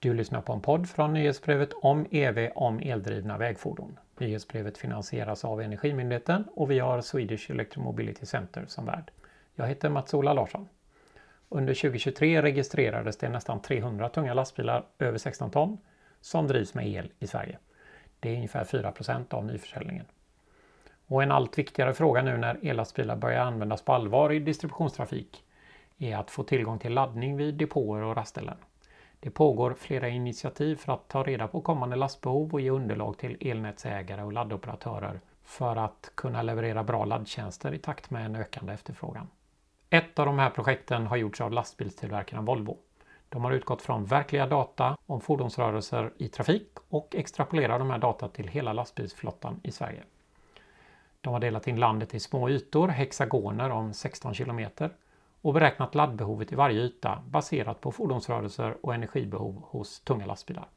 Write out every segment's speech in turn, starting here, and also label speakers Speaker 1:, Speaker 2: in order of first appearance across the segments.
Speaker 1: Du lyssnar på en podd från nyhetsbrevet om EV om eldrivna vägfordon. Nyhetsbrevet finansieras av Energimyndigheten och vi har Swedish Electromobility Center som värd. Jag heter Mats-Ola Larsson. Under 2023 registrerades det nästan 300 tunga lastbilar över 16 ton som drivs med el i Sverige. Det är ungefär 4% av nyförsäljningen. Och en allt viktigare fråga nu när ellastbilar börjar användas på allvar i distributionstrafik är att få tillgång till laddning vid depåer och rastställen. Det pågår flera initiativ för att ta reda på kommande lastbehov och ge underlag till elnätsägare och laddoperatörer för att kunna leverera bra laddtjänster i takt med en ökande efterfrågan. Ett av de här projekten har gjorts av lastbilstillverkaren Volvo. De har utgått från verkliga data om fordonsrörelser i trafik och extrapolerar de här data till hela lastbilsflottan i Sverige. De har delat in landet i små ytor, hexagoner om 16 kilometer och beräknat laddbehovet i varje yta baserat på fordonsrörelser och energibehov hos tunga lastbilar.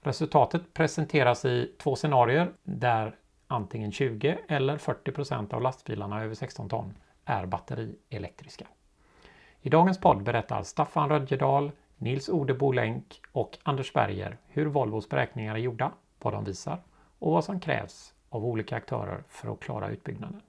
Speaker 1: Resultatet presenteras i två scenarier där antingen 20 eller 40 procent av lastbilarna över 16 ton är batterielektriska. I dagens podd berättar Staffan Rödjedal, Nils Ode Bolänk och Anders Berger hur Volvos beräkningar är gjorda, vad de visar och vad som krävs av olika aktörer för att klara utbyggnaden.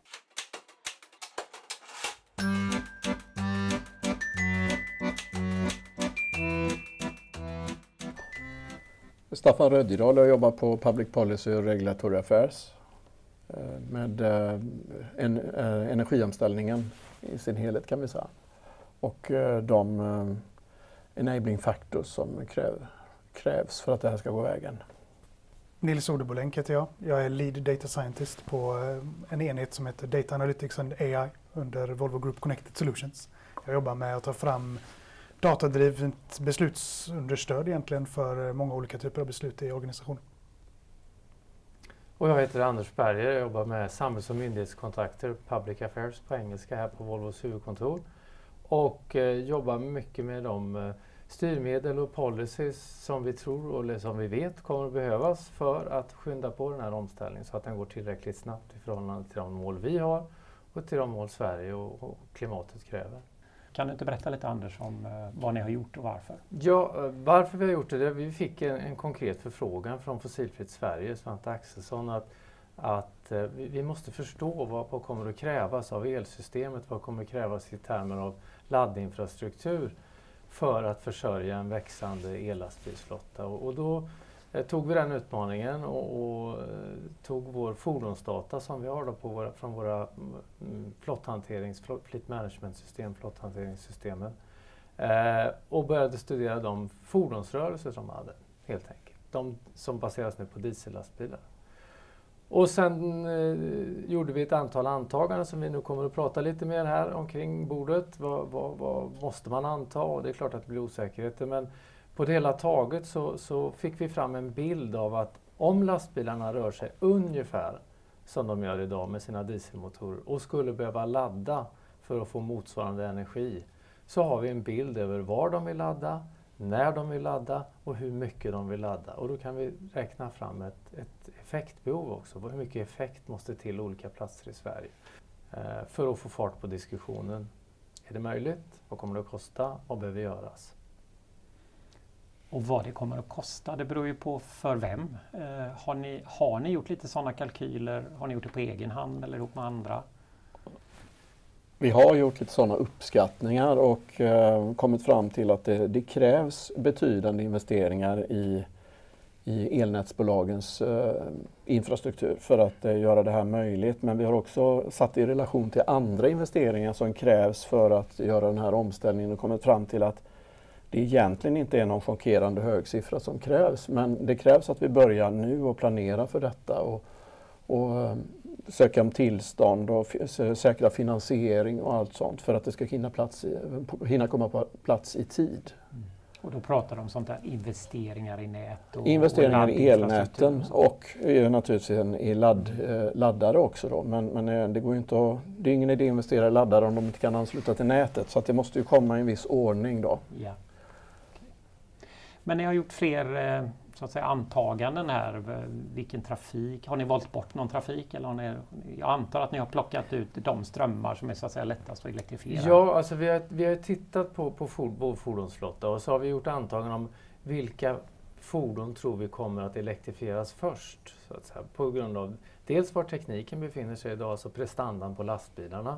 Speaker 2: Staffan Rödjedal och jobbar på Public Policy och Regulatory Affairs eh, med eh, en, eh, energiomställningen i sin helhet kan vi säga. Och de enabling factors som krävs för att det här ska gå vägen.
Speaker 3: Nils Odebolänk heter jag. Jag är Lead Data Scientist på en enhet som heter Data Analytics and AI under Volvo Group Connected Solutions. Jag jobbar med att ta fram datadrivet beslutsunderstöd egentligen för eh, många olika typer av beslut i organisationen.
Speaker 4: Och jag heter Anders Berger, och jobbar med samhälls och myndighetskontakter, Public Affairs på engelska här på Volvos huvudkontor. Och eh, jobbar mycket med de eh, styrmedel och policies som vi tror eller som vi vet kommer att behövas för att skynda på den här omställningen så att den går tillräckligt snabbt i förhållande till de mål vi har och till de mål Sverige och, och klimatet kräver.
Speaker 1: Kan du inte berätta lite Anders om eh, vad ni har gjort och varför?
Speaker 4: Ja, eh, varför vi har gjort det? Vi fick en, en konkret förfrågan från Fossilfritt Sverige, Svante Axelsson, att, att eh, vi måste förstå vad, vad kommer att krävas av elsystemet, vad kommer att krävas i termer av laddinfrastruktur för att försörja en växande ellastbilsflotta. Och, och då Eh, tog vi den utmaningen och, och, eh, tog vår fordonsdata som vi har då på våra, från våra mm, flotthanterings, fleet management-system, flotthanteringssystemen eh, och började studera de fordonsrörelser som de hade, helt enkelt. De som baseras nu på diesellastbilar. Och sen eh, gjorde vi ett antal antaganden som vi nu kommer att prata lite mer här omkring bordet. Vad, vad, vad måste man anta? Och det är klart att det blir osäkerheter men på det hela taget så, så fick vi fram en bild av att om lastbilarna rör sig ungefär som de gör idag med sina dieselmotorer och skulle behöva ladda för att få motsvarande energi så har vi en bild över var de vill ladda, när de vill ladda och hur mycket de vill ladda. Och då kan vi räkna fram ett, ett effektbehov också. Hur mycket effekt måste till olika platser i Sverige eh, för att få fart på diskussionen. Är det möjligt? Vad kommer det att kosta? Vad behöver göras?
Speaker 1: Och vad det kommer att kosta, det beror ju på för vem. Eh, har, ni, har ni gjort lite sådana kalkyler? Har ni gjort det på egen hand eller ihop med andra?
Speaker 2: Vi har gjort lite sådana uppskattningar och eh, kommit fram till att det, det, krävs betydande investeringar i, i elnätsbolagens eh, infrastruktur för att eh, göra det här möjligt. Men vi har också satt det i relation till andra investeringar som krävs för att göra den här omställningen och kommit fram till att det egentligen inte är någon chockerande hög siffra som krävs. Men det krävs att vi börjar nu och planera för detta och, och ehm, söka om tillstånd och säkra finansiering och allt sånt för att det ska hinna, plats i, hinna komma på plats i tid. Mm.
Speaker 1: Och då pratar de om sånt där investeringar i nät? Och,
Speaker 2: investeringar
Speaker 1: och
Speaker 2: i elnäten och, och naturligtvis i ladd, eh, laddare också. Då. Men, men eh, det, går inte att, det är ingen idé att investera i laddare om de inte kan ansluta till nätet så att det måste ju komma i en viss ordning. Då.
Speaker 1: Ja. Men ni har gjort fler eh, så att säga, antaganden här. Vilken trafik? Har ni valt bort någon trafik? Eller har ni, jag antar att ni har plockat ut de strömmar som är så att säga, lättast att elektrifiera?
Speaker 4: Ja, alltså vi har, vi har tittat på, på vår fordonsflotta och så har vi gjort antaganden om vilka fordon tror vi kommer att elektrifieras först? Så att säga, på grund av dels var tekniken befinner sig idag, alltså prestandan på lastbilarna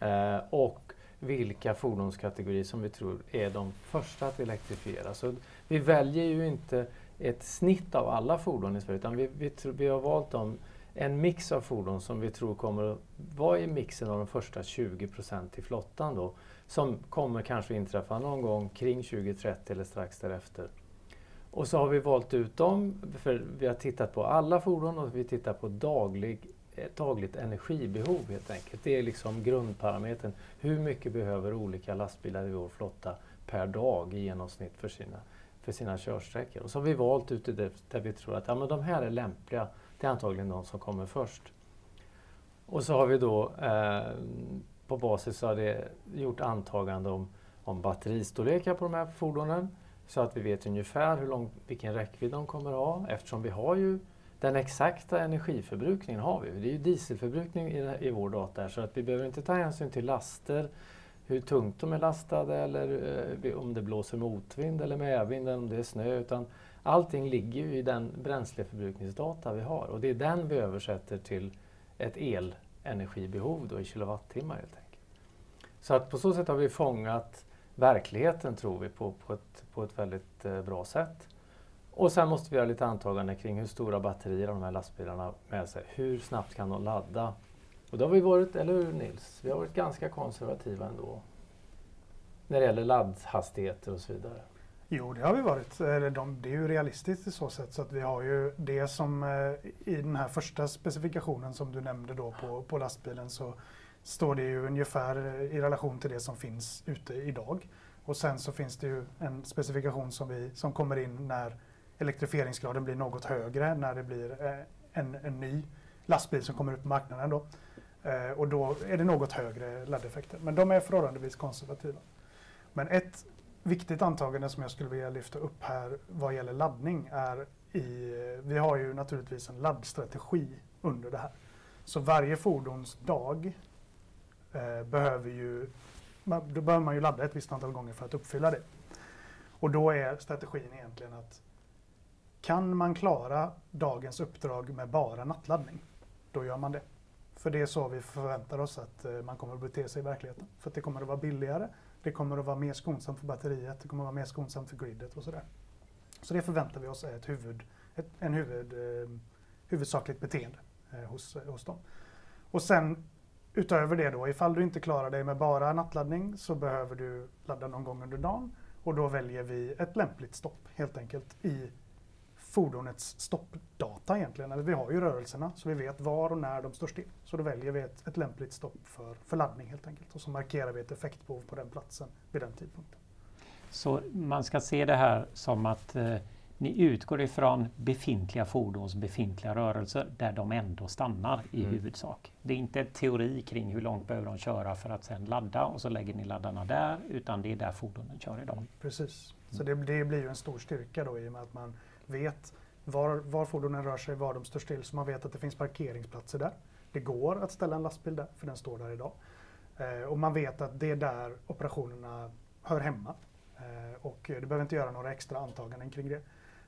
Speaker 4: eh, och vilka fordonskategorier som vi tror är de första att elektrifiera. Så vi väljer ju inte ett snitt av alla fordon i Sverige utan vi, vi, vi har valt dem, en mix av fordon som vi tror kommer att vara i mixen av de första 20 procent i flottan då, som kommer kanske inträffa någon gång kring 2030 eller strax därefter. Och så har vi valt ut dem, för vi har tittat på alla fordon och vi tittar på daglig, eh, dagligt energibehov helt enkelt. Det är liksom grundparametern. Hur mycket behöver olika lastbilar i vår flotta per dag i genomsnitt för sina, för sina körsträckor? Och så har vi valt ut det där vi tror att ja, men de här är lämpliga. Det är antagligen de som kommer först. Och så har vi då eh, på basis av det gjort antagande om, om batteristorlekar på de här fordonen så att vi vet ungefär hur lång, vilken räckvidd de kommer ha eftersom vi har ju den exakta energiförbrukningen har vi. Det är ju dieselförbrukning i, i vår data så att vi behöver inte ta hänsyn till laster, hur tungt de är lastade eller eh, om det blåser motvind eller medvind eller om det är snö. Utan allting ligger ju i den bränsleförbrukningsdata vi har och det är den vi översätter till ett elenergibehov då i kilowattimmar helt enkelt. Så att på så sätt har vi fångat verkligheten tror vi på, på, ett, på ett väldigt eh, bra sätt. Och sen måste vi göra lite antaganden kring hur stora batterier de här lastbilarna med sig. Hur snabbt kan de ladda? Och det har vi varit, eller hur Nils? Vi har varit ganska konservativa ändå. När det gäller laddhastigheter och så vidare.
Speaker 3: Jo, det har vi varit. det är ju realistiskt i så sätt så att vi har ju det som eh, i den här första specifikationen som du nämnde då på, på lastbilen så står det ju ungefär eh, i relation till det som finns ute idag. Och sen så finns det ju en specifikation som, vi, som kommer in när elektrifieringsgraden blir något högre, när det blir eh, en, en ny lastbil som kommer ut på marknaden. Då. Eh, och då är det något högre laddeffekter. Men de är förhållandevis konservativa. Men ett viktigt antagande som jag skulle vilja lyfta upp här vad gäller laddning är i, vi har ju naturligtvis en laddstrategi under det här. Så varje fordonsdag eh, behöver ju, då behöver man ju ladda ett visst antal gånger för att uppfylla det. Och då är strategin egentligen att kan man klara dagens uppdrag med bara nattladdning, då gör man det. För det är så vi förväntar oss att eh, man kommer att bete sig i verkligheten. För att det kommer att vara billigare, det kommer att vara mer skonsamt för batteriet, det kommer att vara mer skonsamt för gridet och sådär. Så det förväntar vi oss är ett huvud, ett, en huvud, eh, huvudsakligt beteende eh, hos, eh, hos dem. Och sen Utöver det då, ifall du inte klarar dig med bara nattladdning så behöver du ladda någon gång under dagen och då väljer vi ett lämpligt stopp helt enkelt i fordonets stoppdata egentligen. Eller vi har ju rörelserna så vi vet var och när de står still. Så då väljer vi ett, ett lämpligt stopp för, för laddning helt enkelt och så markerar vi ett effektbehov på den platsen vid den tidpunkten.
Speaker 1: Så man ska se det här som att eh, ni utgår ifrån befintliga fordons befintliga rörelser där de ändå stannar i mm. huvudsak. Det är inte teori kring hur långt behöver de köra för att sedan ladda och så lägger ni laddarna där utan det är där fordonen kör idag.
Speaker 3: Precis, så det, det blir ju en stor styrka då i och med att man vet var, var fordonen rör sig, var de står still, så man vet att det finns parkeringsplatser där. Det går att ställa en lastbil där, för den står där idag. Eh, och man vet att det är där operationerna hör hemma. Eh, och du behöver inte göra några extra antaganden kring det.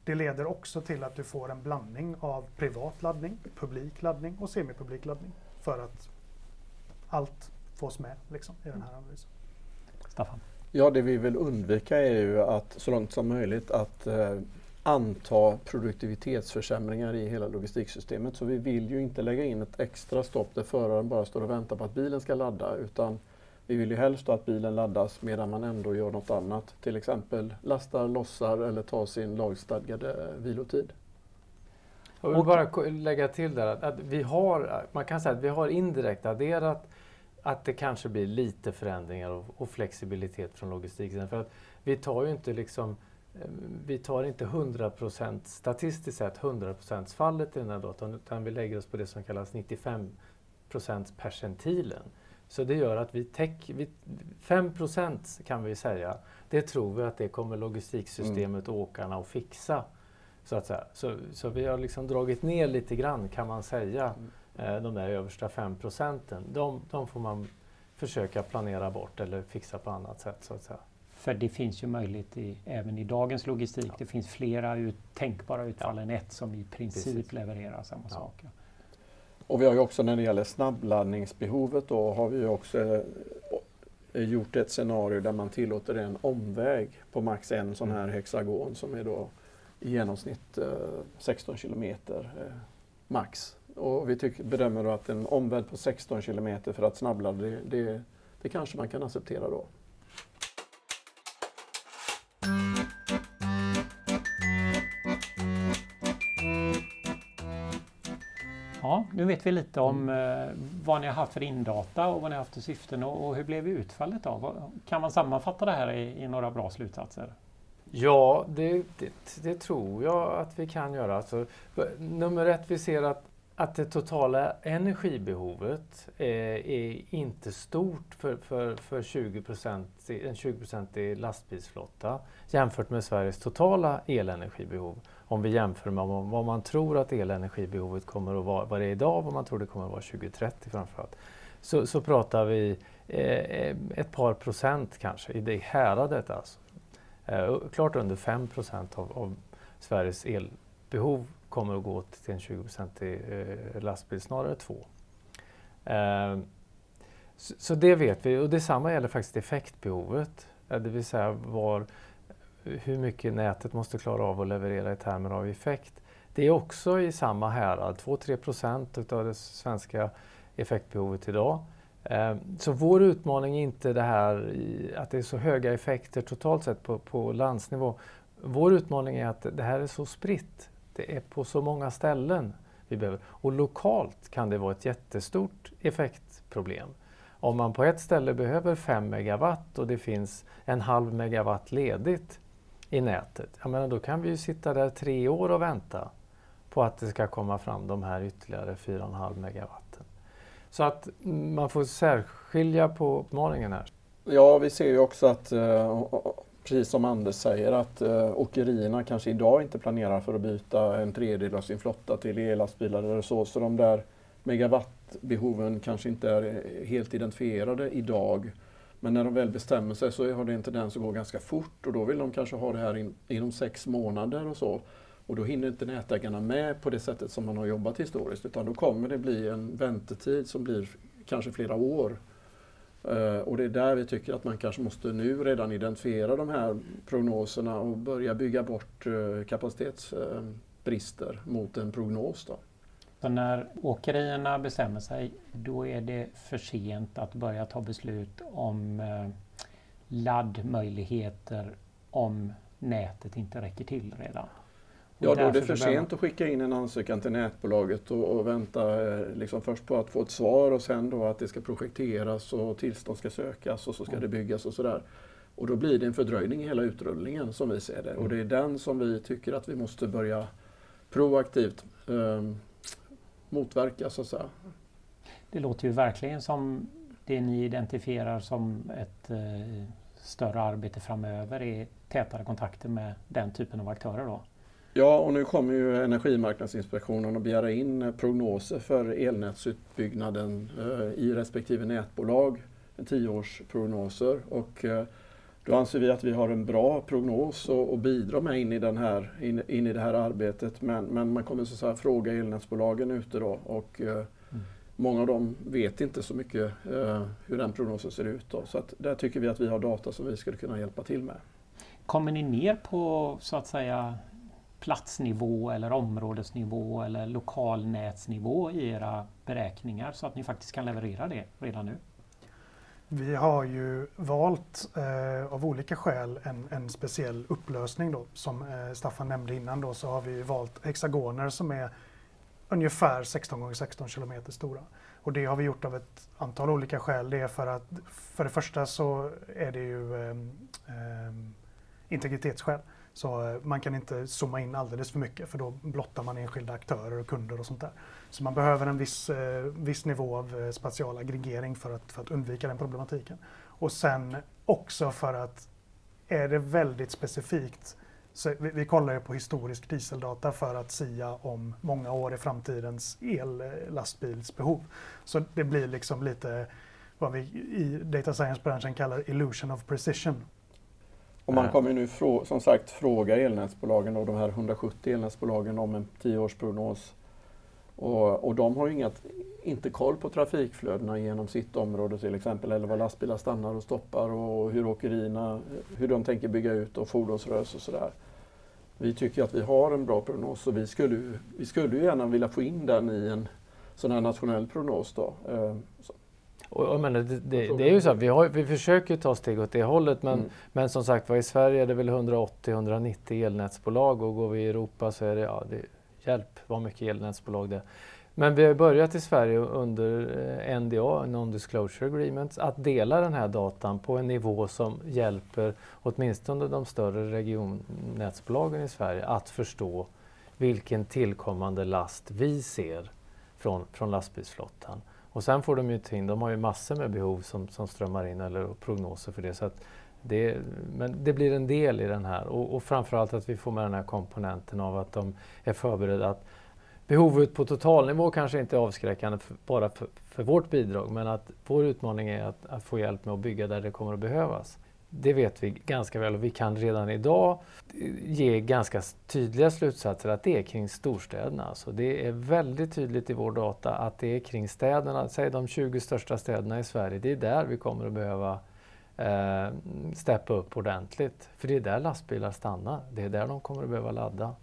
Speaker 3: Det leder också till att du får en blandning av privat laddning, publik laddning och semipublik laddning. För att allt fås med liksom, i den här analysen.
Speaker 1: Staffan?
Speaker 2: Ja, det vi vill undvika är ju att så långt som möjligt att eh, anta produktivitetsförsämringar i hela logistiksystemet. Så vi vill ju inte lägga in ett extra stopp där föraren bara står och väntar på att bilen ska ladda utan vi vill ju helst att bilen laddas medan man ändå gör något annat. Till exempel lastar, lossar eller tar sin lagstadgade vilotid.
Speaker 4: Jag vill bara lägga till där att, att, vi har, man kan säga att vi har indirekt adderat att det kanske blir lite förändringar och, och flexibilitet från logistiken. För att vi tar ju inte liksom vi tar inte 100% statistiskt sett 100% fallet i den här datan utan vi lägger oss på det som kallas 95% percentilen. Så det gör att vi täcker, 5 kan vi säga, det tror vi att det kommer logistiksystemet och mm. åkarna att fixa. Så, att säga. Så, så vi har liksom dragit ner lite grann kan man säga, mm. eh, de där översta 5 procenten. De, de får man försöka planera bort eller fixa på annat sätt så att säga.
Speaker 1: För det finns ju möjlighet i, även i dagens logistik. Ja. Det finns flera ut, tänkbara utfall ja. än ett som i princip Precis. levererar samma ja. sak.
Speaker 2: Och vi har ju också när det gäller snabbladdningsbehovet då har vi också eh, gjort ett scenario där man tillåter en omväg på max en sån här hexagon som är då i genomsnitt 16 kilometer max. Och vi tycker, bedömer då att en omväg på 16 kilometer för att snabbladda, det, det, det kanske man kan acceptera då.
Speaker 1: Nu vet vi lite om eh, vad ni har haft för indata och vad ni har haft för syften och, och hur blev utfallet då? Kan man sammanfatta det här i, i några bra slutsatser?
Speaker 4: Ja, det, det, det, tror jag att vi kan göra. Alltså, nummer ett, vi ser att att det totala energibehovet är, är inte stort för, för, för 20 en 20-procentig lastbilsflotta jämfört med Sveriges totala elenergibehov. Om vi jämför med vad man tror att elenergibehovet kommer att vara, vad det är idag och vad man tror det kommer att vara 2030 framförallt. Så, så pratar vi eh, ett par procent kanske i det häradet alltså. Eh, klart under 5 procent av, av Sveriges elbehov kommer att gå till en 20-procentig eh, lastbil, snarare två. Eh, så, så, det vet vi och detsamma gäller faktiskt effektbehovet. Eh, det vill säga var, hur mycket nätet måste klara av att leverera i termer av effekt. Det är också i samma härad, 2-3 procent av det svenska effektbehovet idag. Eh, så vår utmaning är inte det här att det är så höga effekter totalt sett på, på landsnivå. Vår utmaning är att det här är så spritt. Det är på så många ställen vi behöver. Och lokalt kan det vara ett jättestort effektproblem. Om man på ett ställe behöver 5 megawatt och det finns en halv megawatt ledigt i nätet, jag menar, då kan vi ju sitta där tre år och vänta på att det ska komma fram de här ytterligare 4,5 megawatten. Så att man får särskilja på uppmaningen här.
Speaker 2: Ja, vi ser ju också att eh, precis som Anders säger att eh, åkerierna kanske idag inte planerar för att byta en tredjedel av sin flotta till ellastbilar eller så. Så de där megawattbehoven kanske inte är eh, helt identifierade idag. Men när de väl bestämmer sig så har det en tendens att gå ganska fort och då vill de kanske ha det här in, inom sex månader och så. Och då hinner inte nätägarna med på det sättet som man har jobbat historiskt utan då kommer det bli en väntetid som blir kanske flera år eh, och det är där vi tycker att man kanske måste nu redan identifiera de här prognoserna och börja bygga bort eh, kapacitetsbrister mot en prognos. Då.
Speaker 1: Så när åkerierna bestämmer sig, då är det för sent att börja ta beslut om eh, laddmöjligheter om nätet inte räcker till redan?
Speaker 2: Ja, då är det för sent att skicka in en ansökan till nätbolaget och, och vänta eh, liksom först på att få ett svar och sen då att det ska projekteras och tillstånd ska sökas och så ska mm. det byggas och sådär. Och då blir det en fördröjning i hela utrullningen som vi ser det. Mm. Och det är den som vi tycker att vi måste börja proaktivt eh, motverka så att säga.
Speaker 1: Det låter ju verkligen som det ni identifierar som ett eh, större arbete framöver är tätare kontakter med den typen av aktörer då?
Speaker 2: Ja, och nu kommer ju Energimarknadsinspektionen att begära in prognoser för elnätsutbyggnaden eh, i respektive nätbolag, tioårsprognoser. Och eh, då anser vi att vi har en bra prognos och bidra med in i, den här, in, in, i det här arbetet. Men, men man kommer så att säga fråga elnätsbolagen ute då och eh, mm. många av dem vet inte så mycket eh, hur den prognosen ser ut. Då. Så att där tycker vi att vi har data som vi skulle kunna hjälpa till med.
Speaker 1: Kommer ni ner på så att säga platsnivå eller områdesnivå eller lokalnätsnivå i era beräkningar så att ni faktiskt kan leverera det redan nu?
Speaker 3: Vi har ju valt eh, av olika skäl en, en speciell upplösning då. Som eh, Staffan nämnde innan då så har vi valt hexagoner som är ungefär 16 x 16 km stora. Och det har vi gjort av ett antal olika skäl. Det är för att för det första så är det ju eh, eh integritetsskäl. Så eh, man kan inte zooma in alldeles för mycket för då blottar man enskilda aktörer och kunder och sånt där. Så man behöver en viss, eh, viss nivå av eh, spatial aggregering för att, för att undvika den problematiken. Och sen också för att är det väldigt specifikt så vi, vi kollar ju på historisk dieseldata för att sia om många år i framtidens ellastbilsbehov. Så det blir liksom lite vad vi i data science-branschen kallar illusion of precision.
Speaker 2: Och man kommer nu som sagt fråga elnätsbolagen och de här 170 elnätsbolagen om en tioårsprognos. Och, och de har ju inget, inte koll på trafikflödena genom sitt område till exempel, eller var lastbilar stannar och stoppar och hur åkerierna, hur de tänker bygga ut och fordonsrörelse och sådär. Vi tycker att vi har en bra prognos och vi skulle, vi skulle ju gärna vilja få in den i en sån här nationell prognos. Då.
Speaker 4: Och, menar, det, det, det, är ju så vi, har, vi försöker ta steg åt det hållet men, mm. men som sagt var i Sverige är det väl 180-190 elnätsbolag och går vi i Europa så är det, ja, det hjälp vad mycket elnätsbolag det är. Men vi har börjat i Sverige under eh, NDA, Non-Disclosure Agreements, att dela den här datan på en nivå som hjälper åtminstone de större regionnätsbolagen i Sverige att förstå vilken tillkommande last vi ser från, från lastbilsflottan. Och sen får de ju in, de har ju massor med behov som, som strömmar in eller prognoser för det. Så det, men det blir en del i den här och, och framförallt att vi får med den här komponenten av att de är förberedda. Att behovet på totalnivå kanske inte är avskräckande för, bara för, för, vårt bidrag men att vår utmaning är att, att, få hjälp med att bygga där det kommer att behövas. Det vet vi ganska väl och vi kan redan idag ge ganska tydliga slutsatser att det är kring storstäderna. Alltså det är väldigt tydligt i vår data att det är kring städerna, säg de 20 största städerna i Sverige, det är där vi kommer att behöva eh, steppa upp ordentligt. För det är där lastbilar stannar, det är där de kommer att behöva ladda.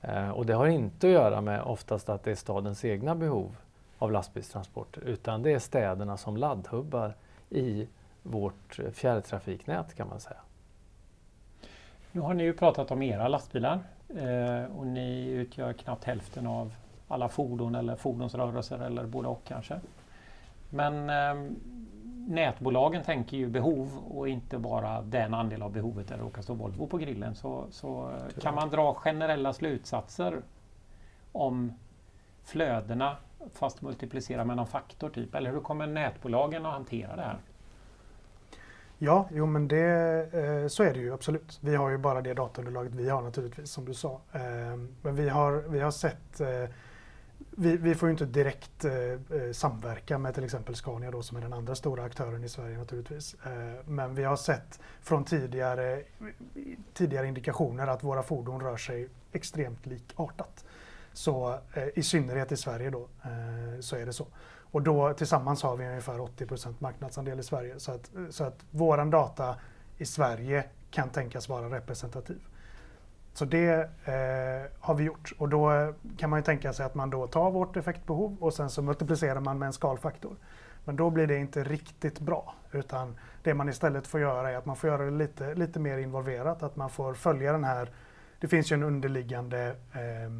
Speaker 4: Eh, och det har inte att göra med oftast att det är stadens egna behov av lastbilstransporter utan det är städerna som laddhubbar i vårt fjärrtrafiknät kan man säga.
Speaker 1: Nu har ni ju pratat om era lastbilar eh, och ni utgör knappt hälften av alla fordon eller fordonsrörelser eller både och kanske. Men eh, nätbolagen tänker ju behov och inte bara den andel av behovet där det råkar stå Volvo på grillen. Så, så kan man dra generella slutsatser om flödena fast multiplicera med någon faktor typ? Eller hur kommer nätbolagen att hantera det här?
Speaker 3: Ja, jo men det, eh, så är det ju absolut. Vi har ju bara det dataunderlaget vi har naturligtvis som du sa. Eh, men vi har, vi har sett eh, vi, vi, får ju inte direkt eh, eh, samverka med till exempel Scania då, som är den andra stora aktören i Sverige naturligtvis. Eh, men vi har sett från tidigare, tidigare indikationer att våra fordon rör sig extremt likartat. Så eh, i synnerhet i Sverige då eh, så är det så. Och då tillsammans har vi ungefär 80% marknadsandel i Sverige. Så att, så att våran data i Sverige kan tänkas vara representativ. Så det eh, har vi gjort och då kan man ju tänka sig att man då tar vårt effektbehov och sen så multiplicerar man med en skalfaktor. Men då blir det inte riktigt bra utan det man istället får göra är att man får göra det lite, lite mer involverat, att man får följa den här, det finns ju en underliggande eh,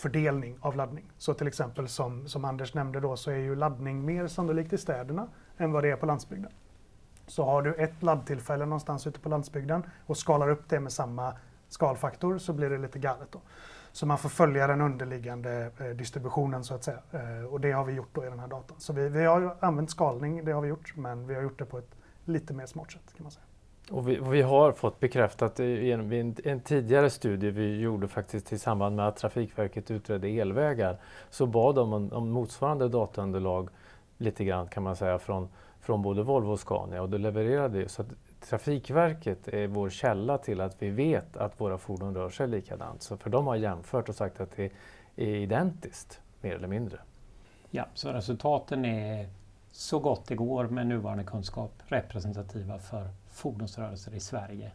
Speaker 3: fördelning av laddning. Så till exempel som, som Anders nämnde då så är ju laddning mer sannolikt i städerna än vad det är på landsbygden. Så har du ett laddtillfälle någonstans ute på landsbygden och skalar upp det med samma skalfaktor så blir det lite galet. Då. Så man får följa den underliggande eh, distributionen så att säga. Eh, och det har vi gjort då i den här datan. Så vi, vi har använt skalning, det har vi gjort, men vi har gjort det på ett lite mer smart sätt kan man säga.
Speaker 4: Och vi, vi, har fått bekräftat genom en, en, tidigare studie vi gjorde faktiskt i samband med att Trafikverket utredde elvägar så bad de om, om motsvarande dataunderlag lite grann kan man säga från, från både Volvo och Scania och det levererade ju. Så Trafikverket är vår källa till att vi vet att våra fordon rör sig likadant. Så för de har jämfört och sagt att det är identiskt, mer eller mindre.
Speaker 1: Ja, så resultaten är så gott det går med nuvarande kunskap representativa för fordonsrörelser i Sverige.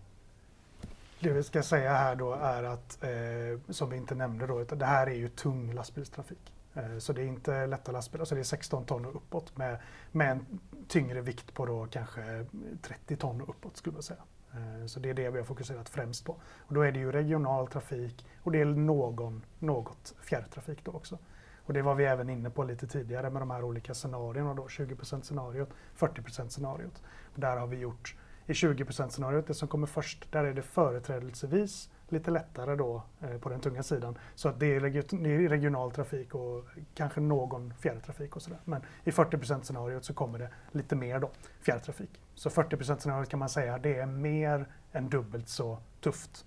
Speaker 3: Det vi ska säga här då är att, eh, som vi inte nämnde då, det här är ju tung lastbilstrafik. Eh, så det är inte lätta lastbilar, så det är 16 ton och uppåt med, med en tyngre vikt på då kanske 30 ton och uppåt skulle man säga. Eh, så det är det vi har fokuserat främst på. Och då är det ju regional trafik och det är någon, något fjärrtrafik då också. Och det var vi även inne på lite tidigare med de här olika scenarierna då, 20% scenariot, 40% scenariot. Och där har vi gjort i 20% scenariot, det som kommer först, där är det företrädelsevis lite lättare då eh, på den tunga sidan. Så att det är, regional trafik och kanske någon fjärrtrafik och sådär. Men i 40% scenariot så kommer det lite mer då fjärrtrafik. Så 40% scenariot kan man säga det är mer än dubbelt så tufft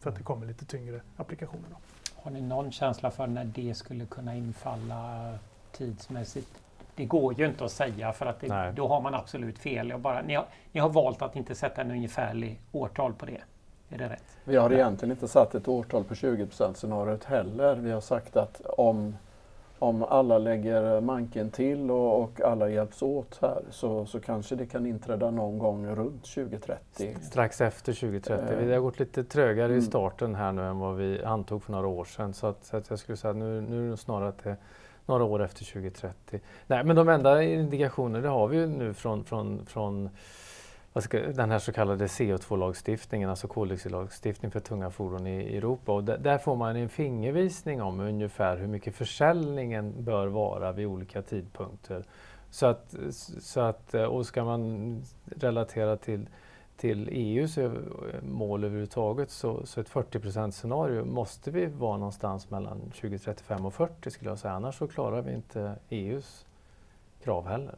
Speaker 3: för att det kommer lite tyngre applikationer. Då.
Speaker 1: Har ni någon känsla för när det skulle kunna infalla tidsmässigt? Det går ju inte att säga för att det, då har man absolut fel. Jag bara, ni, har, ni har valt att inte sätta en ungefärlig årtal på det. Är det rätt?
Speaker 2: Vi har egentligen inte satt ett årtal på 20 scenariot heller. Vi har sagt att om om alla lägger manken till och, och, alla hjälps åt här så, så kanske det kan inträda någon gång runt 2030.
Speaker 4: Strax efter 2030. Eh. Det har gått lite trögare mm. i starten här nu än vad vi antog för några år sedan. Så, att, så att jag skulle säga att nu, nu är det snarare att det några år efter 2030. Nej, men de enda indikationerna det har vi ju nu från, från, från ska, den här så kallade CO2-lagstiftningen, alltså koldioxidlagstiftning för tunga fordon i Europa. Och där får man en fingervisning om ungefär hur mycket försäljningen bör vara vid olika tidpunkter. Så att, så att, och ska man relatera till, till EUs eh, mål överhuvudtaget så, så ett 40% scenario måste vi vara någonstans mellan 2035 och 40 skulle jag säga. Annars så klarar vi inte EUs krav heller.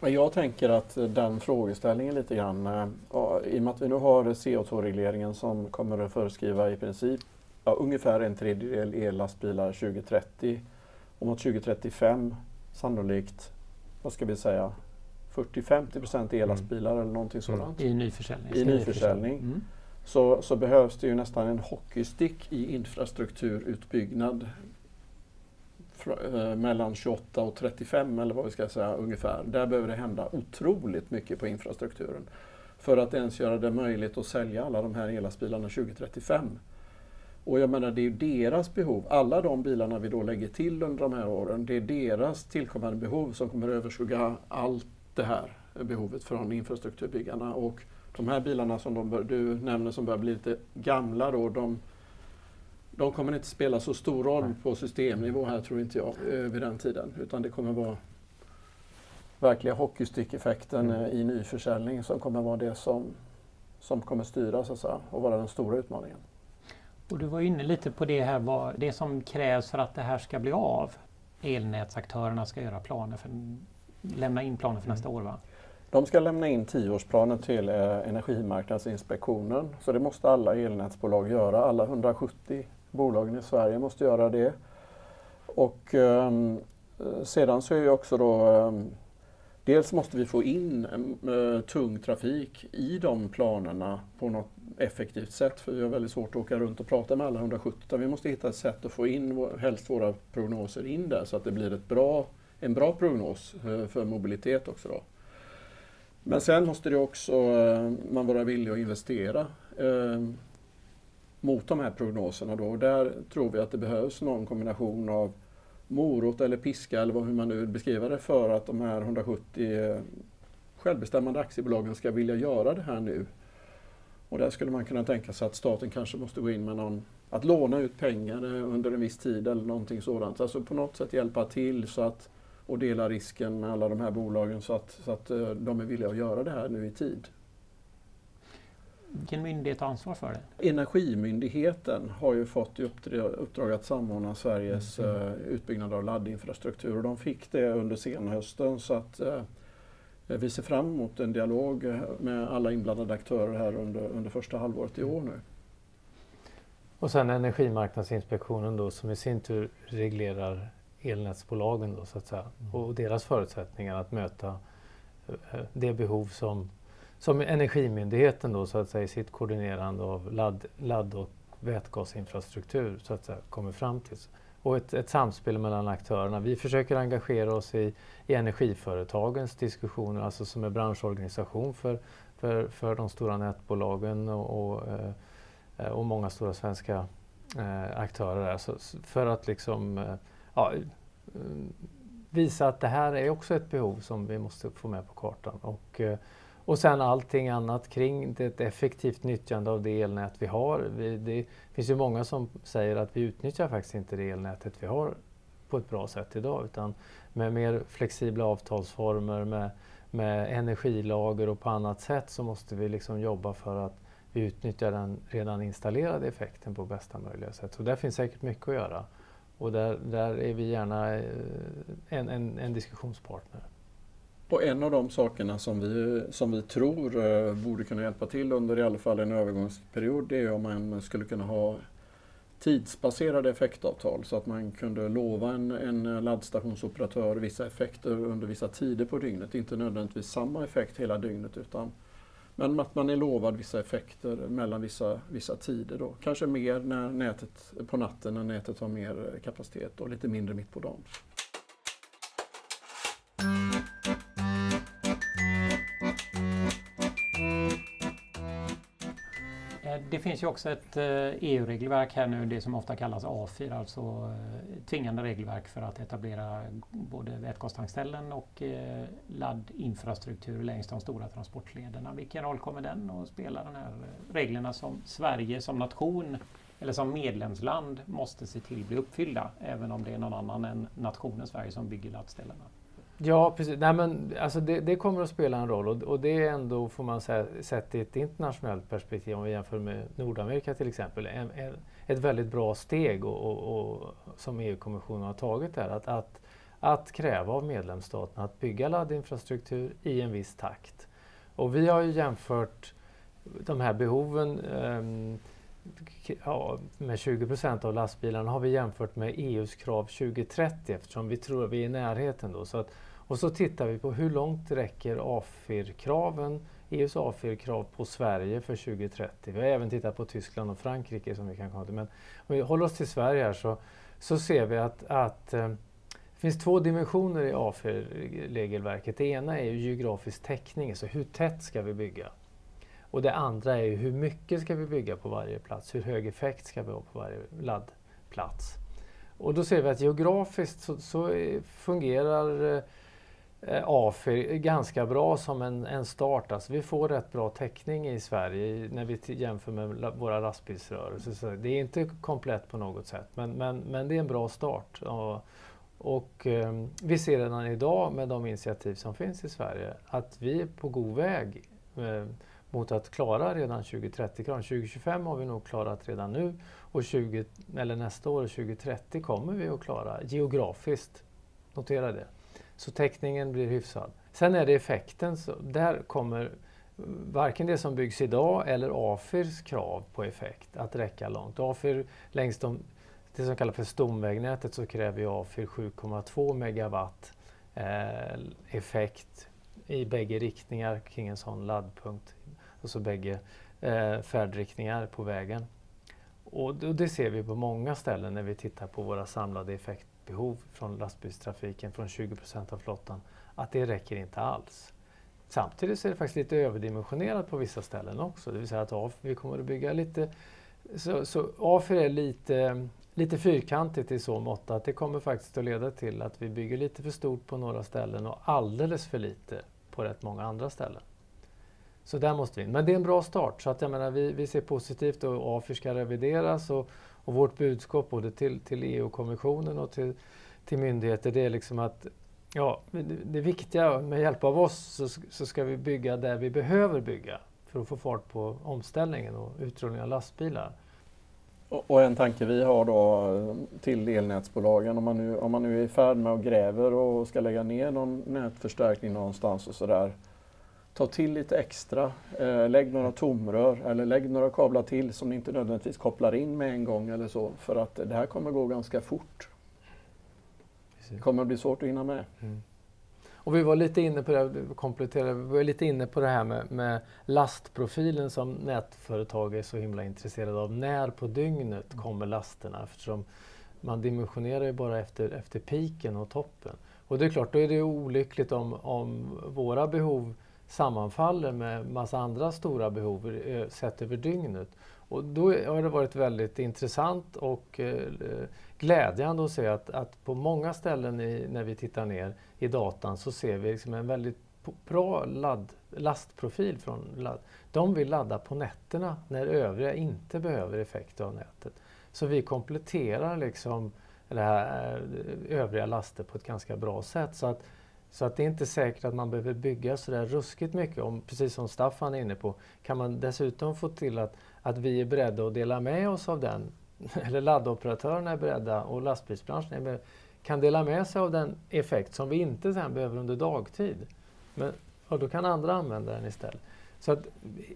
Speaker 2: Jag tänker att den frågeställningen lite grann, eh, i och med att vi nu har CO2-regleringen som kommer att föreskriva i princip ja, ungefär en tredjedel ellastbilar 2030 och mot 2035 sannolikt, vad ska vi säga, 40-50 ellastbilar mm. eller någonting mm. sådant.
Speaker 1: I nyförsäljning.
Speaker 2: I nyförsäljning. Mm. Så, så behövs det ju nästan en hockeystick i infrastrukturutbyggnad Eh, mellan 28 och 35 eller vad vi ska säga ungefär. Där behöver det hända otroligt mycket på infrastrukturen för att ens göra det möjligt att sälja alla de här elastbilarna 2035. Och jag menar det är deras behov, alla de bilarna vi då lägger till under de här åren, det är deras tillkommande behov som kommer överskugga allt det här behovet från infrastrukturbyggarna. Och de här bilarna som de bör, du nämner som börjar bli lite gamla då, de de kommer inte spela så stor roll på systemnivå här tror inte jag eh, vid den tiden. Utan det kommer vara verkliga hockeystickeffekten mm. i nyförsäljning som kommer vara det som, som kommer styra så att säga, och vara den stora utmaningen.
Speaker 1: Och du var inne lite på det här, vad, det som krävs för att det här ska bli av. Elnätsaktörerna ska göra planer för, lämna in planer för mm. nästa år va?
Speaker 2: De ska lämna in tioårsplanen till eh, Energimarknadsinspektionen. Så det måste alla elnätsbolag göra, alla 170 bolagen i Sverige måste göra det. Och um, sedan så är ju också då um, Dels måste vi få in um, tung trafik i de planerna på något effektivt sätt för vi har väldigt svårt att åka runt och prata med alla 170. Vi måste hitta ett sätt att få in helst våra prognoser in där så att det blir ett bra, en bra prognos eh, för mobilitet också. Då. Men sen måste det också eh, man vara villig att investera. Eh, mot de här prognoserna. Då. Och där tror vi att det behövs någon kombination av morot eller piska eller hur man nu beskriver det för att de här 170 självbestämmande aktiebolagen ska vilja göra det här nu. Och där skulle man kunna tänka sig att staten kanske måste gå in med någon, att låna ut pengar under en viss tid eller någonting sådant. Alltså på något sätt hjälpa till så att, och dela risken med alla de här bolagen så att, så att eh, de är villiga att göra det här nu i tid.
Speaker 1: Vilken myndighet har ansvar för det?
Speaker 2: Energimyndigheten har ju fått i uppdrag att samordna Sveriges mm. uh, utbyggnad av laddinfrastruktur och de fick det under senhösten så att uh, vi ser fram emot en dialog med alla inblandade aktörer här under, under första halvåret i år nu.
Speaker 4: Och sen Energimarknadsinspektionen då som i sin tur reglerar elnätsbolagen då så att säga mm. och deras förutsättningar att möta det behov som som Energimyndigheten då så att säga i sitt koordinerande av ladd, ladd och vätgasinfrastruktur så att säga kommer fram till. Och ett, ett samspel mellan aktörerna. Vi försöker engagera oss i, i energiföretagens diskussioner, alltså som är branschorganisation för, för, för de stora nätbolagen och, och, eh, och många stora svenska eh, aktörer. Där. Så, för att liksom eh, ja, Eh, visa att det här är också ett behov som vi måste få med på kartan. Och, eh, och sen allting annat kring det effektivt nyttjande av det elnät vi har. Vi, det finns ju många som säger att vi utnyttjar faktiskt inte det elnätet vi har på ett bra sätt idag utan med mer flexibla avtalsformer, med, med energilager och på annat sätt så måste vi liksom jobba för att vi utnyttjar den redan installerade effekten på bästa möjliga sätt. Så där finns säkert mycket att göra och där, där är vi gärna eh, en, en, en diskussionspartner.
Speaker 2: Och en av de sakerna som vi, som vi tror eh, borde kunna hjälpa till under i alla fall en övergångsperiod det är om man skulle kunna ha tidsbaserade effektavtal så att man kunde lova en, en laddstationsoperatör vissa effekter under vissa tider på dygnet. Inte nödvändigtvis samma effekt hela dygnet utan men att man är lovad vissa effekter mellan vissa, vissa tider. Då. Kanske mer när nätet, på natten när nätet har mer kapacitet och lite mindre mitt på dagen.
Speaker 1: Finns ju också ett eh, e EU-regelverk här nu, det som ofta kallas A4, alltså eh, tvingande regelverk för att etablera både vätgastankställen och eh, laddinfrastruktur längs de stora transportlederna. Vilken roll kommer den att spela, de här reglerna som Sverige som nation eller som medlemsland måste se till bli uppfyllda, även om det är någon annan än nationen Sverige som bygger laddställena?
Speaker 4: Ja, precis. Nej, men, alltså det, det, kommer att spela en roll och, och, det är ändå, får man säga, sett i ett internationellt perspektiv, om vi jämför med Nordamerika till exempel, en, en, ett väldigt bra steg och, och, och som EU-kommissionen har tagit där. Att, att, att kräva av medlemsstaterna att bygga laddinfrastruktur i en viss takt. Och vi har ju jämfört de här behoven um, ja, med 20 procent av lastbilarna har vi jämfört med EUs krav 2030 eftersom vi tror att vi är i närheten då. Så att, och så tittar vi på hur långt räcker AFIR-kraven, EUs AFIR-krav på Sverige för 2030. Vi har även tittat på Tyskland och Frankrike som vi kan komma till. Men om vi håller oss till Sverige här så, så ser vi att, att eh, det finns två dimensioner i AFIR-regelverket. Det ena är ju geografisk täckning, alltså hur tätt ska vi bygga? Och det andra är ju hur mycket ska vi bygga på varje plats? Hur hög effekt ska vi ha på varje laddplats? Och då ser vi att geografiskt så, så eh, fungerar eh, Eh, AFI ganska bra som en, en start. Alltså vi får rätt bra täckning i Sverige när vi jämför med våra lastbilsrörelser. Så det är inte komplett på något sätt men, men, men det är en bra start. Och, och eh, vi ser redan idag med de initiativ som finns i Sverige att vi är på god väg eh, mot att klara redan 2030-kraven. 2025 har vi nog klarat redan nu och 20, eller nästa år, 2030, kommer vi att klara geografiskt. Notera det. Så täckningen blir hyfsad. Sen är det effekten, så där kommer varken det som byggs idag eller AFIRs krav på effekt att räcka långt. AFIR längs de, det som kallas för stomvägnätet så kräver AFIR 7,2 megawatt eh, effekt i bägge riktningar kring en sån laddpunkt alltså bägge eh, färdriktningar på vägen. Och det ser vi på många ställen när vi tittar på våra samlade behov från lastbilstrafiken, från 20 procent av flottan, att det räcker inte alls. Samtidigt så är det faktiskt lite överdimensionerat på vissa ställen också, det vill säga att vi kommer att bygga lite så, så AFIR är lite, lite fyrkantigt i så mått att det kommer faktiskt att leda till att vi bygger lite för stort på några ställen och alldeles för lite på rätt många andra ställen. Så där måste vi in. Men det är en bra start. Så att jag menar, vi, vi ser positivt och AFIR ska revideras och, och vårt budskap både till, till EU-kommissionen och till, till myndigheter det är liksom att ja, det, det viktiga med hjälp av oss så, så ska vi bygga där vi behöver bygga för att få fart på omställningen och utrullningen av lastbilar.
Speaker 2: Och en tanke vi har då till elnätsbolagen, om man nu, om man nu är i färd med att gräver och ska lägga ner någon nätförstärkning någonstans och sådär ta till lite extra. Eh, lägg några tomrör eller lägg några kablar till som ni inte nödvändigtvis kopplar in med en gång eller så. För att det här kommer gå ganska fort. Det kommer bli svårt att hinna med. Mm.
Speaker 4: Och vi var lite inne på det, kompletterade, vi var lite inne på det här med, med, lastprofilen som nätföretag är så himla intresserade av. När på dygnet mm. kommer lasterna? Eftersom man dimensionerar ju bara efter, efter piken och toppen. Och det är klart, då är det olyckligt om, om våra behov sammanfaller med massa andra stora behov eh, sett över dygnet. Och då har det varit väldigt intressant och eh, glädjande att se att, att på många ställen i, när vi tittar ner i datan så ser vi liksom en väldigt bra ladd, lastprofil från ladd. De vill ladda på nätterna när övriga inte behöver effekt av nätet. Så vi kompletterar liksom det här, eh, övriga laster på ett ganska bra sätt. Så att så att det är inte säkert att man behöver bygga så där ruskigt mycket. Om, precis som Staffan är inne på, kan man dessutom få till att, att vi är beredda att dela med oss av den, eller laddoperatörerna är beredda och lastbilsbranschen är beredda, kan dela med sig av den effekt som vi inte sen behöver under dagtid. Men, och då kan andra använda den istället. Så att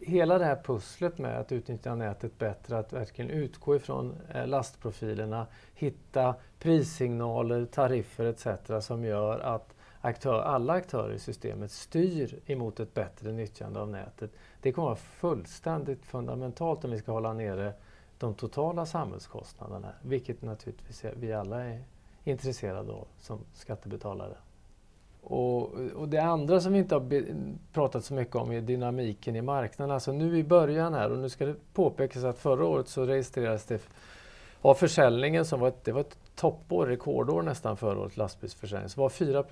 Speaker 4: hela det här pusslet med att utnyttja nätet bättre, att verkligen utgå ifrån eh, lastprofilerna, hitta prissignaler, tariffer etc. som gör att aktör, alla aktörer i systemet styr emot ett bättre nyttjande av nätet. Det kommer att vara fullständigt fundamentalt om vi ska hålla nere de totala samhällskostnaderna, vilket naturligtvis vi alla är intresserade av som skattebetalare. Och, och, det andra som vi inte har pratat så mycket om är dynamiken i marknaden. Alltså nu i början här, och nu ska det påpekas att förra året så registrerades det av försäljningen som var ett, det var ett toppår, rekordår nästan förra året, lastbilsförsäljning, så var 4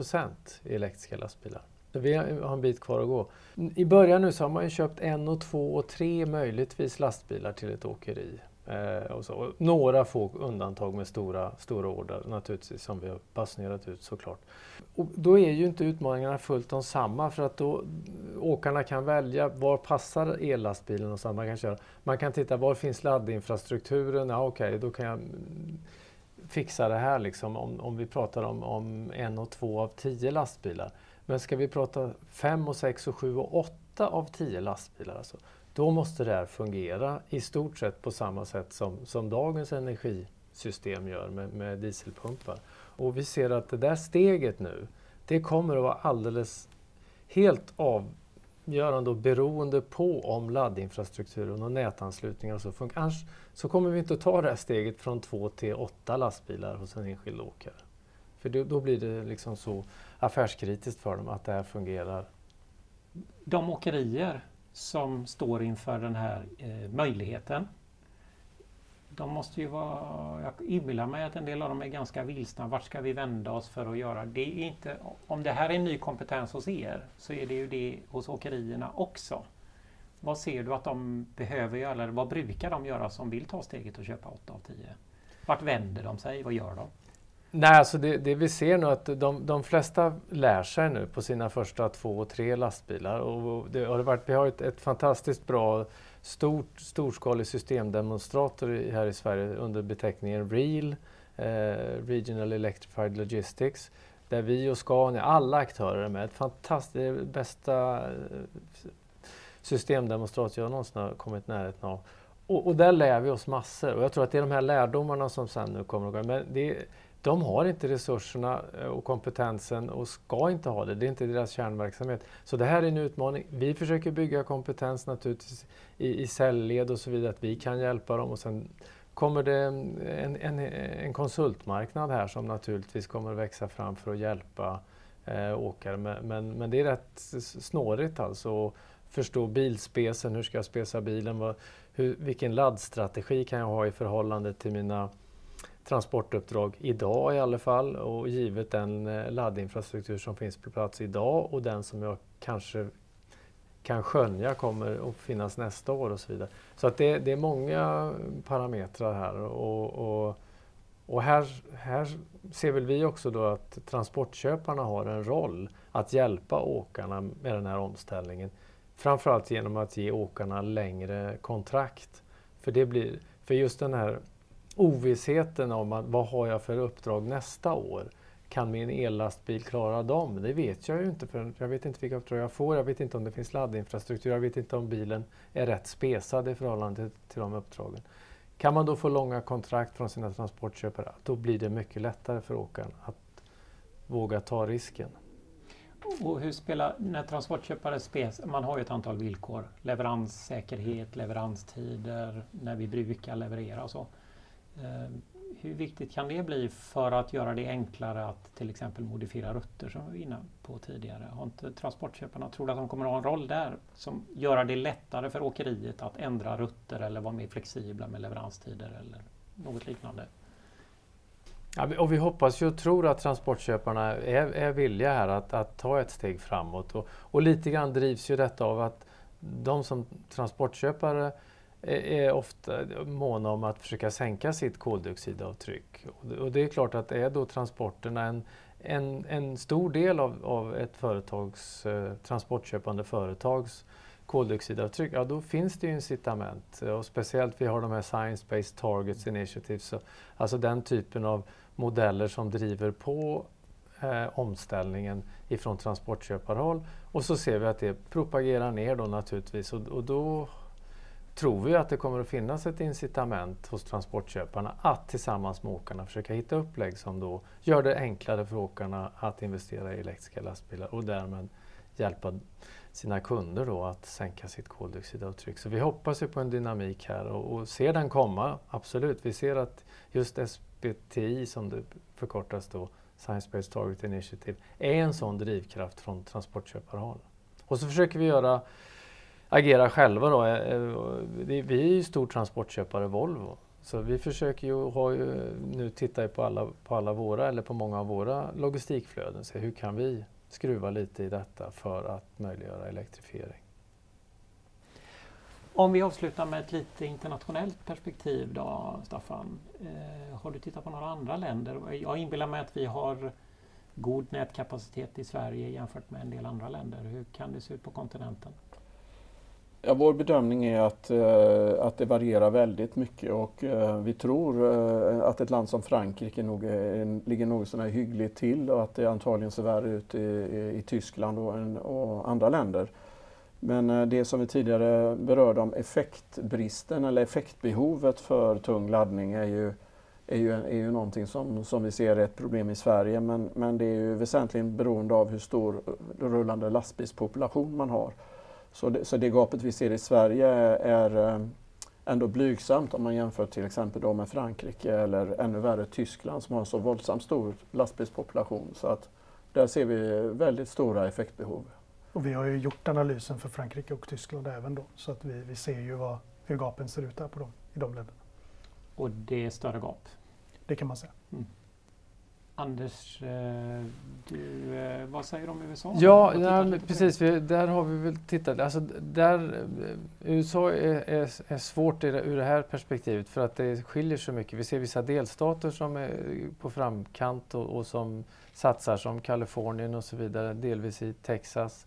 Speaker 4: i elektriska lastbilar. Så vi har en bit kvar att gå. I början nu så har man ju köpt en och två och tre möjligtvis lastbilar till ett åkeri. Eh, och så. Och några få undantag med stora, stora order naturligtvis som vi har basunerat ut såklart. Och då är ju inte utmaningarna fullt de samma för att då åkarna kan välja var passar ellastbilen och så man kan köra. Man kan titta var finns laddinfrastrukturen? Ja, Okej, okay, då kan jag fixa det här liksom om, om vi pratar om, om en och två av tio lastbilar. Men ska vi prata fem och sex och sju och åtta av tio lastbilar, alltså, då måste det här fungera i stort sett på samma sätt som, som dagens energisystem gör med, med dieselpumpar. Och vi ser att det där steget nu, det kommer att vara alldeles helt av gör han då beroende på om laddinfrastrukturen och nätanslutningar så funkar. Annars så kommer vi inte att ta det här steget från två till åtta lastbilar hos en enskild åkare. För då, då blir det liksom så affärskritiskt för dem att det här fungerar.
Speaker 1: De åkerier som står inför den här eh, möjligheten. De måste ju vara, jag inbillar mig att en del av dem är ganska vilsna. Vart ska vi vända oss för att göra det? Är inte, om det här är en ny kompetens hos er så är det ju det hos åkerierna också. Vad ser du att de behöver göra eller vad brukar de göra som vill ta steget och köpa 8 av 10? Vart vänder de sig? Vad gör de?
Speaker 4: Nej, alltså det, det, vi ser nu är att de, de flesta lär sig nu på sina första två och tre lastbilar. Och det har varit, vi har ett, ett fantastiskt bra stort, storskalig systemdemonstrator här i Sverige under beteckningen REAL, eh, Regional Electrified Logistics, där vi och Scania, alla aktörer är med. Ett fantastiskt, bästa eh, systemdemonstrator jag någonsin har kommit i närheten av. Och, och, där lär vi oss massor och jag tror att det är de här lärdomarna som sen nu kommer att gå. Men det, de har inte resurserna eh, och kompetensen och ska inte ha det. Det är inte deras kärnverksamhet. Så det här är en utmaning. Vi försöker bygga kompetens naturligtvis i, i säljled och så vidare, att vi kan hjälpa dem. Och sen kommer det en, en, en konsultmarknad här som naturligtvis kommer att växa fram för att hjälpa eh, åkare. Men, men, men, det är rätt snårigt alltså att förstå bilspecen. Hur ska jag spesa bilen? Vad, hur, vilken laddstrategi kan jag ha i förhållande till mina transportuppdrag idag i alla fall och givet den eh, laddinfrastruktur som finns på plats idag och den som jag kanske kan skönja kommer att finnas nästa år och så vidare. Så att det, det är många parametrar här och, och, och, här, här ser väl vi också då att transportköparna har en roll att hjälpa åkarna med den här omställningen. Framförallt genom att ge åkarna längre kontrakt. För, det blir, för just den här ovissheten om att, vad har jag för uppdrag nästa år. Kan min ellastbil klara dem? Det vet jag ju inte för jag vet inte vilka uppdrag jag får. Jag vet inte om det finns laddinfrastruktur. Jag vet inte om bilen är rätt spesad i förhållande till, till de uppdragen. Kan man då få långa kontrakt från sina transportköpare, då blir det mycket lättare för åkaren att våga ta risken.
Speaker 1: Och hur spelar, när transportköpare spes, man har ju ett antal villkor. Leveranssäkerhet, leveranstider, när vi brukar leverera och så. Ehm, hur viktigt kan det bli för att göra det enklare att till exempel modifiera rutter som vi var inne på tidigare? Har inte transportköparna, tror att de kommer att ha en roll där som gör det lättare för åkeriet att ändra rutter eller vara mer flexibla med leveranstider eller något liknande?
Speaker 4: Ja, och vi hoppas ju och tror att transportköparna är, är villiga här att, att, ta ett steg framåt. Och, och lite grann drivs ju detta av att de som transportköpare Eh, är ofta måna om att försöka sänka sitt koldioxidavtryck. Och det är klart att är då transporterna en, en, en stor del av, av ett företags, eh, transportköpande företags koldioxidavtryck, ja då finns det ju incitament. Och speciellt vi har de här Science-Based Targets Initiatives, alltså den typen av modeller som driver på eh, omställningen ifrån transportköparhåll och så ser vi att det propagerar ner då naturligtvis och, och då tror vi att det kommer att finnas ett incitament hos transportköparna att tillsammans med åkarna försöka hitta upplägg som då gör det enklare för åkarna att investera i elektriska lastbilar och därmed hjälpa sina kunder då att sänka sitt koldioxidavtryck. Så vi hoppas ju på en dynamik här och, och ser den komma, absolut. Vi ser att just SBTI som det förkortas då, Science Based Target Initiative, är en sån drivkraft från transportköparhåll. Och så försöker vi göra agera själva då. Eh, eh, vi är ju stor transportköpare Volvo. Så vi försöker ju, har ju, nu tittar på alla, på alla våra, eller på många av våra logistikflöden, se hur kan vi skruva lite i detta för att möjliggöra elektrifiering.
Speaker 1: Om vi avslutar med ett lite internationellt perspektiv då, Staffan. Eh, har du tittat på några andra länder? Jag inbillar mig att vi har god nätkapacitet i Sverige jämfört med en del andra länder. Hur kan det se ut på kontinenten?
Speaker 2: Ja, vår bedömning är att, eh, att det varierar väldigt mycket och eh, vi tror eh, att ett land som Frankrike nog är, ligger något sådär hyggligt till och att det antagligen ser värre ut i, i, i Tyskland och, och, andra länder. Men eh, det som vi tidigare berörde om effektbristen eller effektbehovet för tung laddning är ju, är ju, är ju någonting som, som vi ser är ett problem i Sverige men, men det är ju väsentligen beroende av hur stor rullande lastbilspopulation man har. Så det, så det gapet vi ser i Sverige är eh, ändå blygsamt om man jämför till exempel då med Frankrike eller ännu värre Tyskland som har en så våldsamt stor lastbilspopulation. Så att där ser vi väldigt stora effektbehov.
Speaker 3: Och vi har ju gjort analysen för Frankrike och Tyskland även då så att vi, vi ser ju vad, hur gapen ser ut där på dem, i de länderna.
Speaker 1: Och det är större gap?
Speaker 3: Det kan man säga. Mm.
Speaker 1: Anders, eh, du, eh, vad säger du om USA?
Speaker 4: Ja, ja precis. Vi, där har vi väl tittat. Alltså, där, eh, USA är, är, är svårt ur det här perspektivet för att det skiljer så mycket. Vi ser vissa delstater som är på framkant och, och som satsar som Kalifornien och så vidare. Delvis i Texas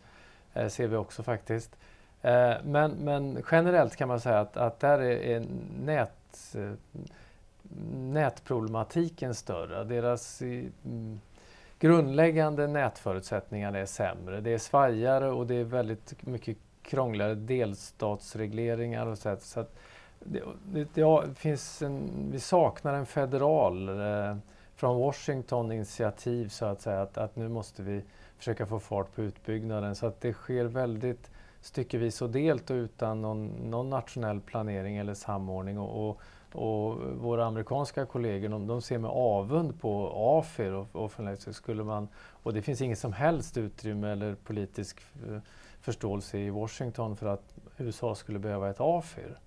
Speaker 4: eh, ser vi också faktiskt. Eh, men, men generellt kan man säga att, att där är, är nät nätproblematiken större. Deras eh, mm, grundläggande nätförutsättningar är sämre. Det är svajare och det är väldigt mycket krångligare delstatsregleringar och så. så det, det, det, finns en, vi saknar en federal eh, från Washington initiativ så att säga att, att nu måste vi försöka få fart på utbyggnaden så att det sker väldigt styckevis och delt och utan någon, någon nationell planering eller samordning. och, och och våra amerikanska kollegor de, de ser med avund på AFIR och, och, skulle man, och det finns inget som helst utrymme eller politisk eh, förståelse i Washington för att USA skulle behöva ett AFIR.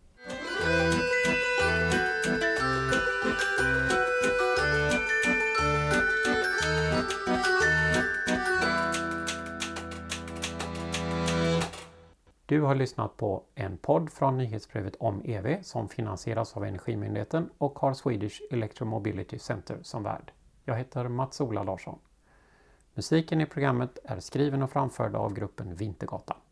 Speaker 1: Du har lyssnat på en podd från nyhetsbrevet om EV som finansieras av Energimyndigheten och har Swedish Electromobility Center som värd. Jag heter Mats-Ola Larsson. Musiken i programmet är skriven och framförd av gruppen Vintergatan.